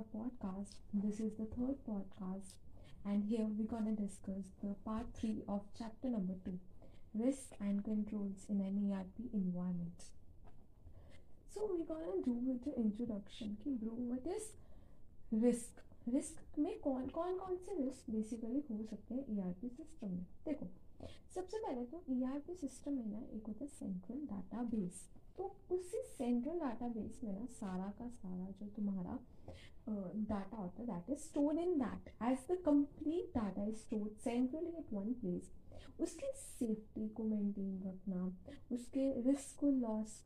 our podcast. This is the third podcast, and here we're gonna discuss the part three of chapter number two risk and controls in an ERP environment. So, we're gonna do with the introduction कि bro, what is risk? Risk में कौन कौन कौन से risk basically हो सकते हैं ERP system में देखो सबसे पहले तो ईआरपी सिस्टम में ना एक होता है सेंट्रल डाटाबेस तो उसी सेंट्रल डाटा बेस में ना सारा का सारा जो तुम्हारा डाटा होता है that is stored in that as the complete data is stored centrally at one place उसकी सेफ्टी को मेंटेन रखना उसके रिस्क को लॉस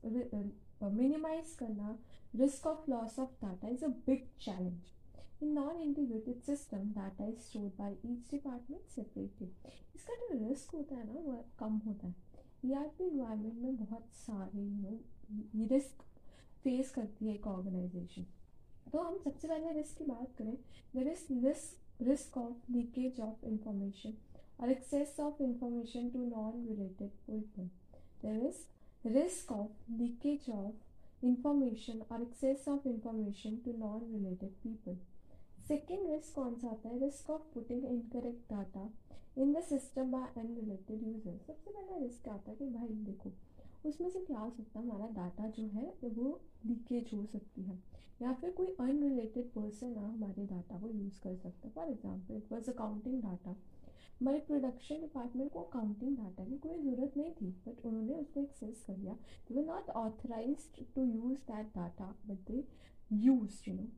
मिनिमाइज करना risk of loss of data is a big challenge. In non-integrated system, data is stored by each department separately. इसका जो risk होता है ना वो कम होता है ईआरपी इन्वायरमेंट में बहुत सारे यू नो रिस्क फेस करती है एक ऑर्गेनाइजेशन तो हम सबसे पहले रिस्क की बात करें. There is risk risk of leakage of information और access of information to non related people there is risk of leakage of information और access of information to non related people second risk कौन सा आता है? Risk of putting incorrect data in the system by unrelated users सबसे पहला risk आता है कि भाई देखो उसमें से क्या हो सकता है? हमारा डाटा जो है, वो लीकेज हो सकती है। या फिर कोई अनरिलेटेड पर्सन हमारे डाटा को यूज़ कर सकता है। For example it was accounting data हमारे प्रोडक्शन डिपार्टमेंट को अकाउंटिंग डाटा की कोई ज़रूरत नहीं थी बट उन्होंने उसको एक्सेस कर लिया। They were not authorize to use that data but they use you know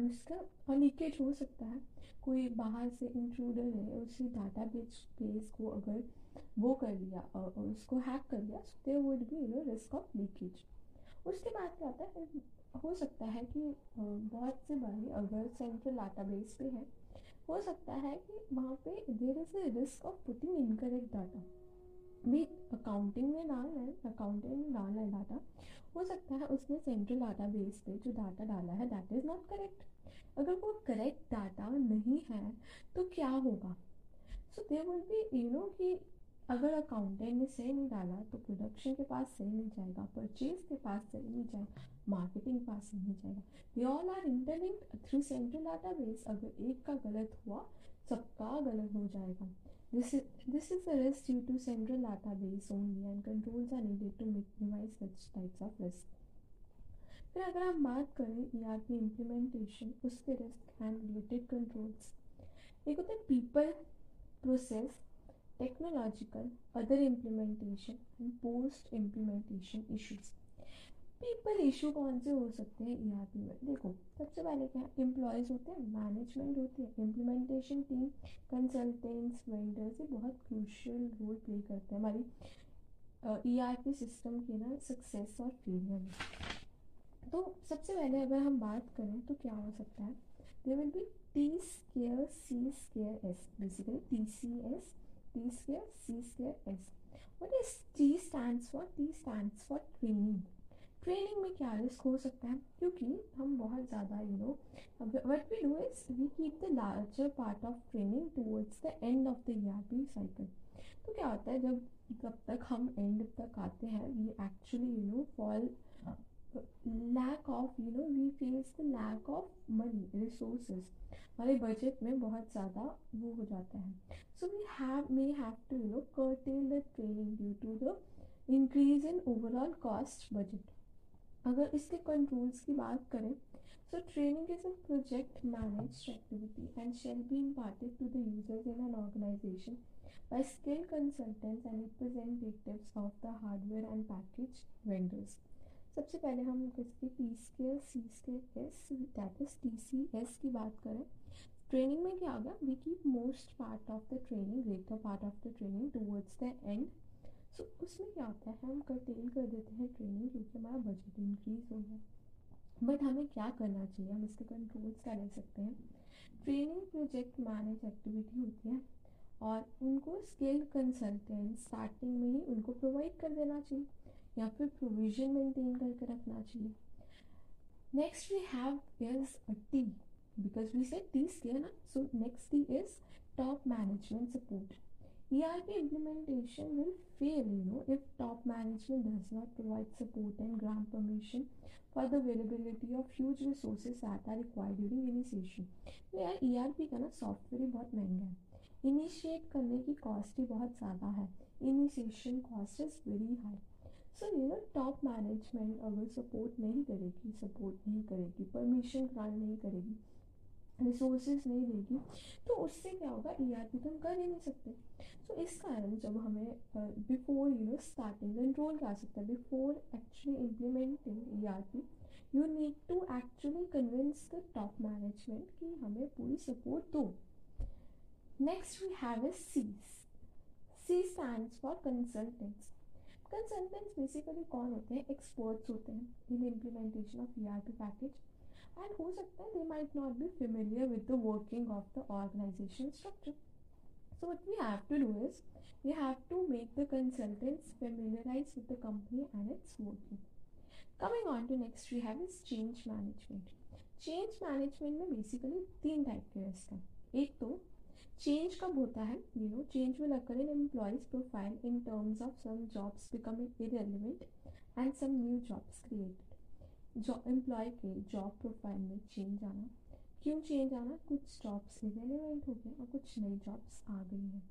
इसका लीकेज हो सकता है। कोई बाहर से इंट्रूडर है, उसी डाटा बेस को अगर वो कर लिया और उसको हैक कर लिया they would be you know risk of leakage उसके बाद क्या होता है, हो सकता है कि बहुत से बारी अगर सेंट्रल डाटा बेस पे है, हो सकता है कि वहाँ पे there is a risk of putting incorrect data भी अकाउंटिंग में डाल है अकाउंटिंग में डाल है डाटा हो सकता है उसने सेंट्रल डाटा बेस पे जो डाटा डाला है दैट इज़ नॉट करेक्ट अगर वो करेक्ट डाटा नहीं है तो क्या होगा? So there will be you know कि अगर अकाउंटेंट ने सही नहीं डाला तो प्रोडक्शन के पास सही नहीं जाएगा परचेज के पास सही नहीं जाएगा मार्केटिंग पास सही नहीं जाएगा। They all are interlinked through central database अगर एक का गलत हुआ, सबका गलत हो जाएगा। This is this is a risk due to central database only and controls are needed to minimize such types of risk. फिर अगर हम बात करें ईआरपी इम्प्लीमेंटेशन उसके रिस्क एंड रिलेटेड कंट्रोल्स एक होता है people process technological other implementation and post implementation issues people issue कौन से हो सकते हैं? ई आर पी में देखो, सबसे पहले क्या एम्प्लॉयज़ होते हैं मैनेजमेंट होती है। इम्प्लीमेंटेशन टीम कंसल्टेंट्स वेंडर्स ये बहुत क्रूशियल रोल प्ले करते हैं हमारी ई आर पी सिस्टम के ना सक्सेस और फेलियर में। तो सबसे पहले अगर हम बात करें तो क्या हो सकता है? There will be T square C square S basically T C S T square C square S what is T stand for T stand for training training में क्या रिस्क हो सकता है? क्योंकि हम बहुत ज़्यादा you know what we do is we keep the larger part of training towards the end of the ERP cycle तो क्या होता है, जब जब तक हम एंड तक आते हैं we actually you know fall lack of you know we face the lack of money resources हमारे बजट में बहुत ज़्यादा वो हो जाता है। So we have may have to you know curtail the training due to the increase in overall cost budget अगर इसके कंट्रोल्स की बात करें तो training is a project manage activity and shall be imparted to the users in an organization by skill consultants and representative of the hardware and package vendors सबसे पहले हम इसकी T scale C scale S that is T C S की बात करें। Training में क्या होगा? We keep most part of the training greater part of the training towards the end so उसमें क्या होता है? हम कर्टेल कर देते हैं ट्रेनिंग क्योंकि हमारा बजट इंक्रीज हो गया। बट हमें क्या करना चाहिए? हम इसके कंट्रोल्स क्या ले सकते हैं? ट्रेनिंग प्रोजेक्ट मैनेज एक्टिविटी होती है और उनको स्किल्ड कंसल्टेंट स्टार्टिंग में ही उनको प्रोवाइड कर देना चाहिए। या फिर प्रोविज़न मेंटेन करके रखना चाहिए। Next we have pairs at T because we set this care ना? So next T is top management support E R P implementation will fail you know if top management does not provide support and grant permission for the availability of huge resources as are required during initiation तो यार E are P का ना software ही बहुत महँगा है। Initiate करने की cost ही बहुत ज़्यादा है। Initiation cost is very high so you know top management अगर सपोर्ट नहीं करेगी सपोर्ट नहीं करेगी परमिशन ग्रांट नहीं करेगी रिसोर्सेज नहीं देगी तो उससे क्या होगा? ई आर पी तो हम कर ही नहीं सकते। सो इस कारण जब हमें before you know starting control क्या सकता है। Before actually implementing E R P you need to actually convince the top management कि हमें पूरी सपोर्ट दो। Next we have a C's C stand for consultants consultants basically कौन होते हैं? एक्सपर्ट्स होते हैं in implementation of ERP package and हो सकता है they might not be familiar with the working of the organization structure so what we have to do is you have to make the consultants familiarize with the company and its working coming on to next we have is change management change management में basically तीन type के risk हैं. एक तो change कब होता है? You know change will occur in employees profile in terms of some jobs becoming irrelevant and some new jobs created job employ के जॉब प्रोफ़ाइल में चेंज आना। क्यों चेंज आना? कुछ जॉब्स इरेलीवेंट हो गए और कुछ नई जॉब्स आ गई हैं।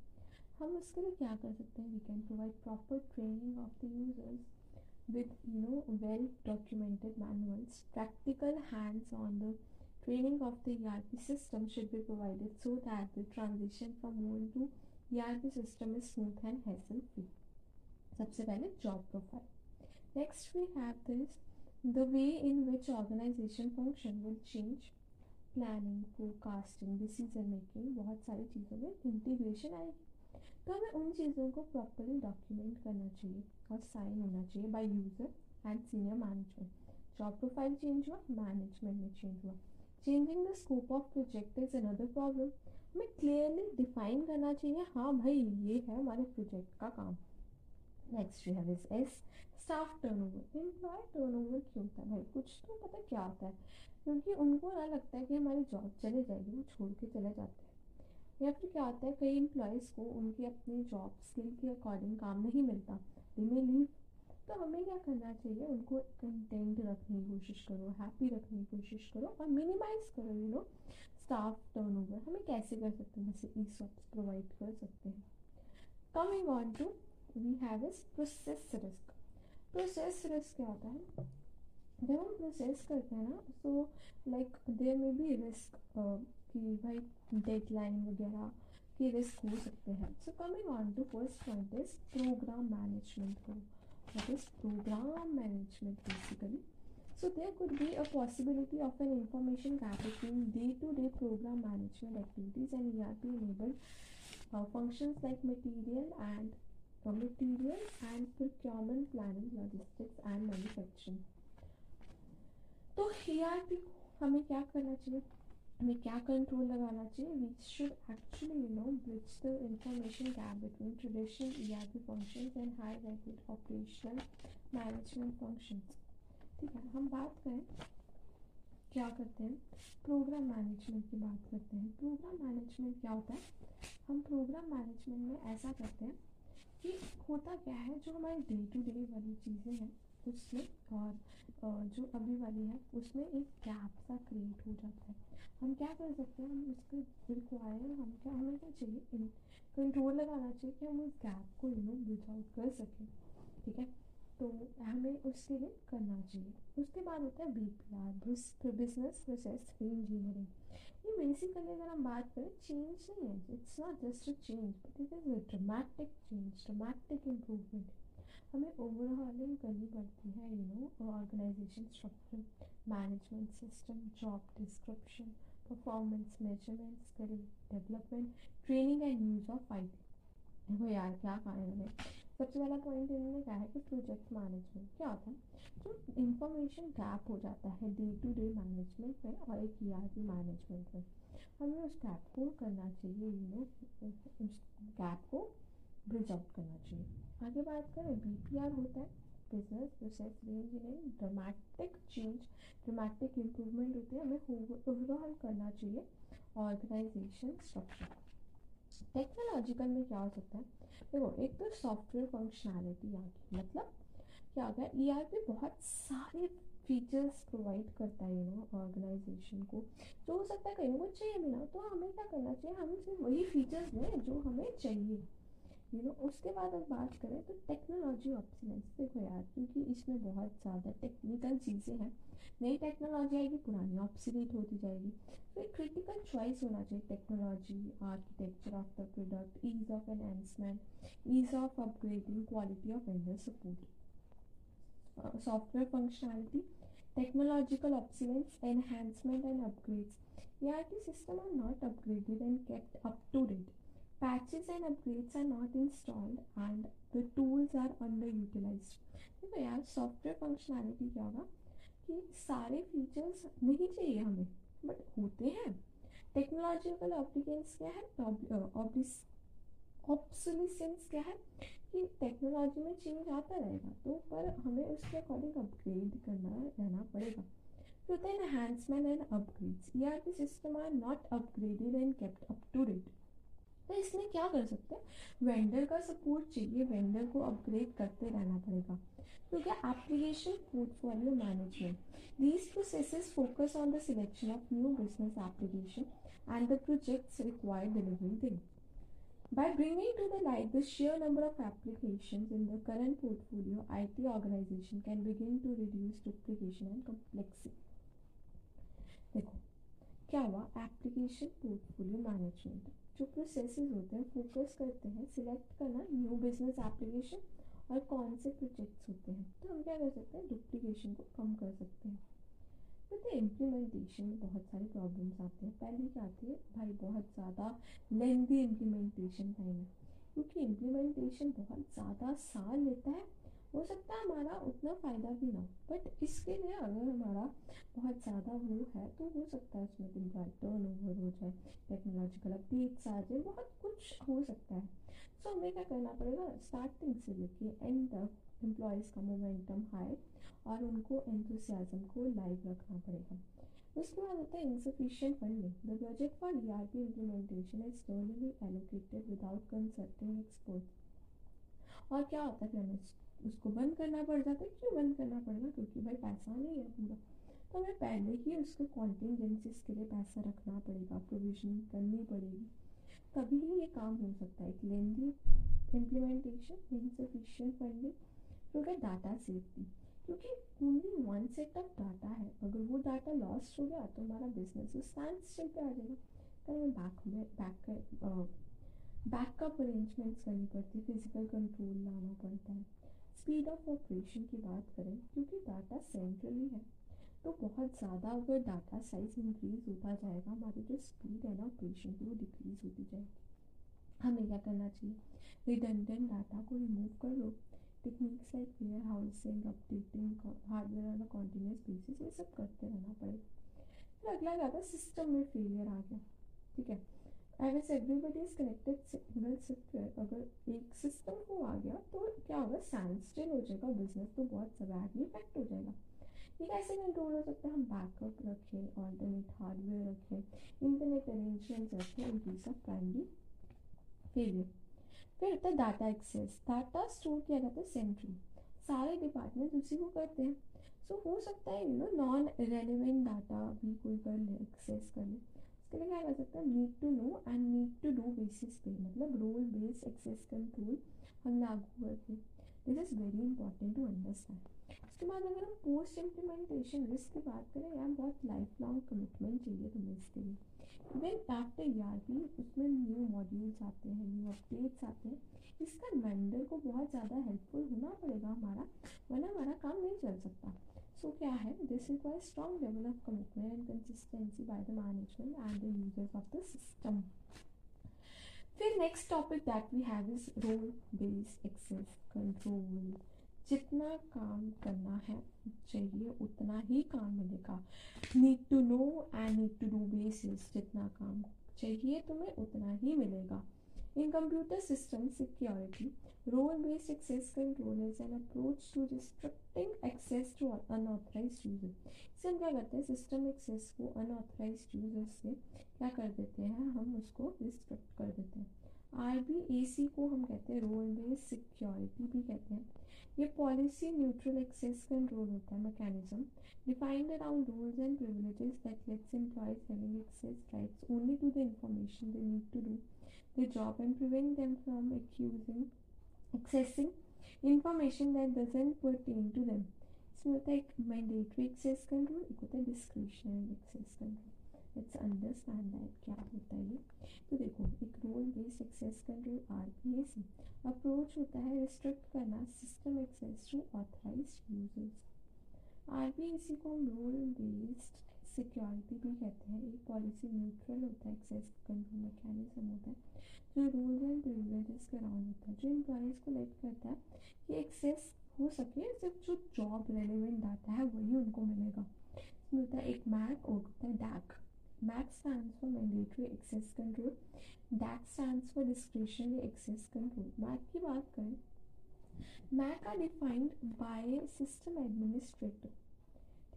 हम उसके लिए क्या कर सकते हैं? We can provide proper training of the users with you know well documented manuals practical hands on the training of the ERP system should be provided so that the transition from one to ERP system is smooth and hassle free सबसे पहले job profile next we have this The way in which organization function will change planning forecasting decision making बहुत सारी चीज़ों में integration आएगी तो हमें उन चीज़ों को प्रॉपरली डॉक्यूमेंट करना चाहिए और साइन होना चाहिए by user and senior management job profile change हुआ मैनेजमेंट में चेंज हुआ changing the scope of project is another problem हमें क्लियरली डिफाइन करना चाहिए हाँ भाई, ये है हमारे प्रोजेक्ट का काम। Next we have is S staff turnover employ turnover क्यों होता है भाई? कुछ तो पता क्या होता है। क्योंकि उनको ना लगता है कि हमारी जॉब चले जाएगी, वो छोड़ के चले जाते हैं। या फिर क्या होता है, कई एम्प्लॉयज़ को उनकी अपनी जॉब स्किल के अकॉर्डिंग काम नहीं मिलता। दे में लीव तो हमें क्या करना चाहिए? उनको कंटेंट रखने की कोशिश करो हैप्पी रखने की कोशिश करो और मिनिमाइज करो यू नो स्टाफ टर्नओवर हमें कैसे कर सकते हैं? जैसे ई प्रोवाइड कर सकते हैं। Coming on to we have is process risk process risk क्या होता है? जब हम प्रोसेस करते हैं ना तो लाइक देर में भी रिस्क कि भाई डेडलाइन वगैरह के रिस्क हो सकते हैं। So coming on to first point is program management को what is program management basically So there could be a possibility of an information gap between day-to-day program management activities and ERP enabled uh, functions like material and uh, material and procurement planning logistics and manufacturing तो ERP को हमें क्या करना चाहिए हमें क्या control लगाना चाहिए? We should actually you know bridge the information gap between traditional ERP functions and high rated operational management function ठीक है, हम बात करें, क्या करते हैं? प्रोग्राम मैनेजमेंट की बात करते हैं। प्रोग्राम मैनेजमेंट क्या होता है? हम प्रोग्राम मैनेजमेंट में ऐसा करते हैं कि होता क्या है? जो हमारी डे टू डे वाली चीज़ें हैं उसमें और जो अभी वाली है, उसमें एक गैप सा क्रिएट हो जाता है। हम क्या कर सकते हैं, हम उसके रिक्वायर हम क्या, हमें क्या चाहिए? कंट्रोल लगाना चाहिए कि हम उस गैप को यू नो ब्रिज आउट कर सकें, ठीक है? तो हमें उसके लिए करना चाहिए। उसके बाद होता है B P R business process engineering ये बेसिकली अगर हम बात करें चेंज नहीं है। It's not just a change but it is a dramatic change dramatic improvement हमें ओवरहॉलिंग करनी पड़ती है you know organization structure management system job description performance measurement skill development training and use of I T देखो यार, क्या कहा इन्होंने। सबसे पहला पॉइंट इन्होंने कहा है कि प्रोजेक्ट मैनेजमेंट क्या होता है? जो इंफॉर्मेशन गैप हो जाता है डे टू डे मैनेजमेंट में और एक ई आर पी मैनेजमेंट में। हमें उस गैप को करना चाहिए यू नो उस गैप को ब्रिज आउट करना चाहिए। आगे बात करें बी पी आर होता है business process engineering dramatic change dramatic improvement होते हैं, हमें ओवरऑल करना चाहिए ऑर्गेनाइजेशन स्ट्रक्चर टेक्नोलॉजिकल में क्या हो सकता है? देखो, एक तो सॉफ्टवेयर फंक्शनैलिटी आ गई। मतलब क्या हो गया? ई आर पी बहुत सारे फीचर्स प्रोवाइड करता है यू नो ऑर्गेनाइजेशन को। जो हो सकता है कहीं वो चाहिए भी ना तो हमें क्या करना चाहिए? हमें सिर्फ़ वही फीचर्स दें जो हमें चाहिए। यू नो उसके बाद अगर बात करें तो टेक्नोलॉजी ऑप्शनल्स देखो यार क्योंकि इसमें बहुत ज़्यादा टेक्निकल चीज़ें हैं नई टेक्नोलॉजी आएगी पुरानी ऑप्सलेट होती जाएगी तो एक क्रिटिकल चॉइस होना चाहिए technology architecture of the product ease of enhancement ease of upgrading quality of vendor support software functionality technological obsolescence, enhancement and upgrades. ERP system are not upgraded and kept up to date. Patches and upgrades are not installed and the tools are underutilized. देखो यार software functionality क्या होगा कि सारे features नहीं चाहिए हमें but होते हैं। टेक्नोलॉजिकल ऑप्लिकेंस क्या है? ऑप्सोलिसेंस क्या है कि टेक्नोलॉजी में चेंज आता रहेगा तो पर हमें उसके अकॉर्डिंग अपग्रेड करना रहना पड़ेगा। Enhancement and upgrades E R P system are not upgraded and kept up to date तो इसमें क्या कर सकते हैं? वेंडर का सपोर्ट चाहिए वेंडर को अपग्रेड करते रहना पड़ेगा। क्योंकि application portfolio management these processes focus on the selection of new business application and the projects required delivery then By bringing to the light the sheer number of applications in the current portfolio, IT organization can begin to reduce duplication and complexity. देखो क्या हुआ? Application portfolio management जो processes होते हैं focus करते हैं select करना new business application और कौन से प्रोजेक्ट्स होते हैं। तो हम क्या कर सकते हैं? डुप्लीकेशन को कम कर सकते हैं। बट इम्प्लीमेंटेशन में बहुत सारे प्रॉब्लम्स आते हैं। पहले क्या आती है? भाई, बहुत ज़्यादा लेंदी इम्प्लीमेंटेशन टाइम है। क्योंकि इम्प्लीमेंटेशन बहुत ज़्यादा साल लेता है हो सकता है हमारा उतना फ़ायदा भी ना हो बट इसके लिए अगर हमारा बहुत ज़्यादा वो है तो हो सकता है उसमें एम्प्लॉय टर्न ओवर हो जाए टेक्नोलॉजिकल अपडेट्स आ जाए, बहुत कुछ हो सकता है। सो हमें क्या करना पड़ेगा? स्टार्टिंग से लेके एंड तक एम्प्लॉयज़ का मोमेंटम हाई और उनको एंथुसियाज़म को लाइव रखना पड़ेगा। उसके बाद होता है the project for E R P implementation is totally allocated without consulting expert और क्या होता है फिर उसको बंद करना पड़ जाता है क्यों बंद करना पड़ेगा क्योंकि भाई पैसा नहीं है पूरा तो हमें पहले ही उसको कॉन्टीजेंसीज के लिए पैसा रखना पड़ेगा प्रोविजनिंग करनी पड़ेगी। तभी ही ये काम हो सकता है, एक लेंदी इम्प्लीमेंटेशन इनसफिशियंट फंडिंग क्योंकि डाटा सेफ्टी क्योंकि only one set of data है, अगर वो डाटा लॉस्ट हो गया तो हमारा बिज़नेस स्टैंड स्टिल पे आ जाएगा। तो हमें बैक में बैक बैकअप अरेंजमेंट्स करनी पड़ती है फ़िज़िकल कंट्रोल लाना पड़ता है। स्पीड ऑफ़ ऑपरेशन की बात करें, क्योंकि डाटा सेंट्रली है तो बहुत ज़्यादा अगर डाटा साइज़ इंक्रीज होता जाएगा, हमारी जो स्पीड है ना ऑपरेशन की, वो डिक्रीज होती जाएगी। हमें क्या करना चाहिए? रिडंडेंट डाटा को रिमूव कर लो techniques like warehousing updating hardware on a continuous basis ये सब करते रहना पड़ेगा। फिर अगला क्या सिस्टम में फेलियर आ गया, ठीक है? As everybody is connected single software अगर एक सिस्टम को आ गया तो क्या होगा? स्टैंड स्टिल हो जाएगा बिज़नेस तो बहुत सवैडली इफ़ेक्ट हो जाएगा। ये कैसे कंट्रोल हो सकता है हम बैकअप रखें ऑल्टरनेट हार्डवेयर रखें इंटरनेट अरेंजमेंट्स रखें in case of primary failure फिर होता है डाटा एक्सेस डाटा स्टोर किया जाता है सेंट्री सारे डिपार्टमेंट उसी को करते हैं। सो so, हो सकता है you know non relevant data भी कोई कर ले एक्सेस कर ले। इसके लिए क्या कर सकते हैं need to know and need to do basis पे मतलब रोल बेस्ड एक्सेस कंट्रोल हम लागू करते हैं this is very important to understand उसके बाद अगर हम पोस्ट इम्प्लीमेंटेशन रिस्क की बात करें यार बहुत लाइफ लॉन्ग कमिटमेंट चाहिए तुम्हें इसके लिए। Even after E R P उसमें न्यू मॉड्यूल्स आते हैं न्यू अपडेट्स आते हैं। इसका वेंडर को बहुत ज़्यादा हेल्पफुल होना पड़ेगा हमारा, वरना हमारा काम नहीं चल सकता। सो क्या है? This require strong level of commitment and consistency by the management and the users of the system फिर next topic that we have is role based access control जितना काम करना है, चाहिए उतना ही काम मिलेगा। Need to know and need to do basis जितना काम चाहिए तुम्हें उतना ही मिलेगा। In computer system security Role based access control is an approach to restricting access to unauthorized user. इसे हम क्या करते हैं? सिस्टम एक्सेस को अनऑथराइज यूज़र से क्या कर देते हैं? हम उसको रिस्ट्रिक्ट कर देते हैं। आर बी ए सी को हम कहते हैं रोल बेस्ड सिक्योरिटी भी कहते हैं। ये पॉलिसी न्यूट्रल एक्सेस कंट्रोल होता है mechanism defined around rules and privileges that lets employees having access rights only to the information they need to do the job and prevent them from accusing accessing information that doesn't pertain to them इसमें होता है एक mandatory access control एक होता है discretionary access control let's understand that क्या होता है ये तो देखो एक role based access control R B A C approach होता है रिस्ट्रिक्ट करना system access to authorize users R B A C को हम रोल बेस्ड सिक्योरिटी भी कहते हैं एक पॉलिसी न्यूट्रल होता है एक्सेस कंट्रोल मैकेनिज्म होता है, जो रूल्स एंड प्रिविलेजेस के अराउंड होता है, जो एम्प्लॉयज़ को लेट करता है कि एक्सेस हो सके, सिर्फ़ जो जॉब रेलिवेंट डाटा है, वही उनको मिलेगा इसमें होता है, एक मैक और होता है DAC MAC stands for Mandatory Access Control. DAC stands for Discretionary Access Control. MAC की बात करें MAC are defined by system administrator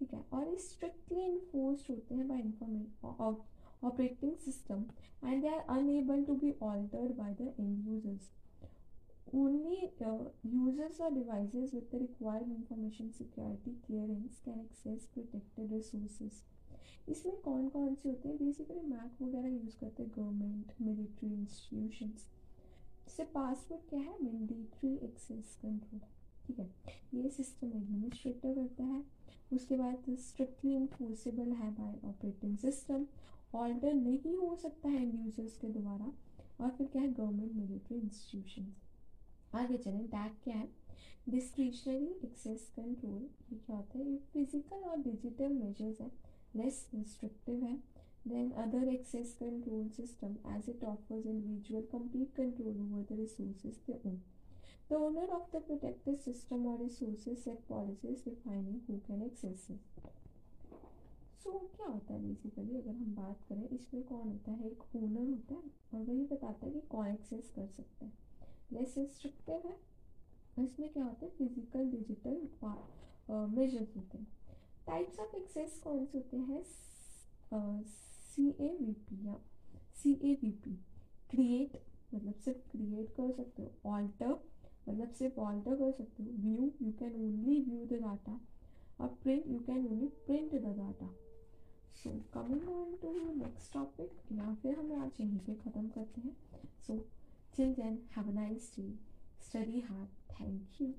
ठीक है? और ये स्ट्रिक्टली इन्फोर्स होते हैं by information operating system and they are unable to be altered by the end users only users और devices with the required information security clearance can access protected resources इसमें कौन कौन से होते हैं? बेसिकली मैक वगैरह यूज़ करते हैं गवर्नमेंट मिलिट्री इंस्टीट्यूशन इससे पासवर्ड क्या है? मिलिट्री एक्सेस कंट्रोल ठीक है? ये सिस्टम एडमिनिस्ट्रेटर करता है। उसके बाद स्ट्रिक्टली इन्फोर्सेबल है बाय ऑपरेटिंग सिस्टम ऑल्टर नहीं हो सकता है यूज़र्स के द्वारा। और फिर क्या है? गवर्नमेंट मिलिट्री इंस्टीट्यूशन आगे चलें। टैग क्या है? डिस्क्रिशनरी एक्सेस कंट्रोल ये क्या होता है? ये फ़िज़िकल और डिजिटल मेजर्स हैं। Less restrictive है। Then other access control system as it offers individual complete control over the resources they own the owner of the protected system or resources set policies defining who can access it. So so, क्या होता है basically अगर हम बात करें इसमें कौन होता है? एक ओनर होता है और वही बताता है कि कौन एक्सेस कर सकता है। लेस रिस्ट्रिक्टिव है। इसमें क्या होता है? फ़िज़िकल डिजिटल मेजर्स होते हैं। टाइप्स ऑफ़ एक्सेस कौन से होते हैं? सी ए वी पी या C A V P create मतलब सिर्फ़ क्रिएट कर सकते हो। ऑल्टर मतलब सिर्फ़ ऑल्टर कर सकते हो। View you can only view the data और print you can only print the data so coming on to next topic या फिर हम आज यहीं पे ख़त्म करते हैं। So till then have a nice day study hard thank you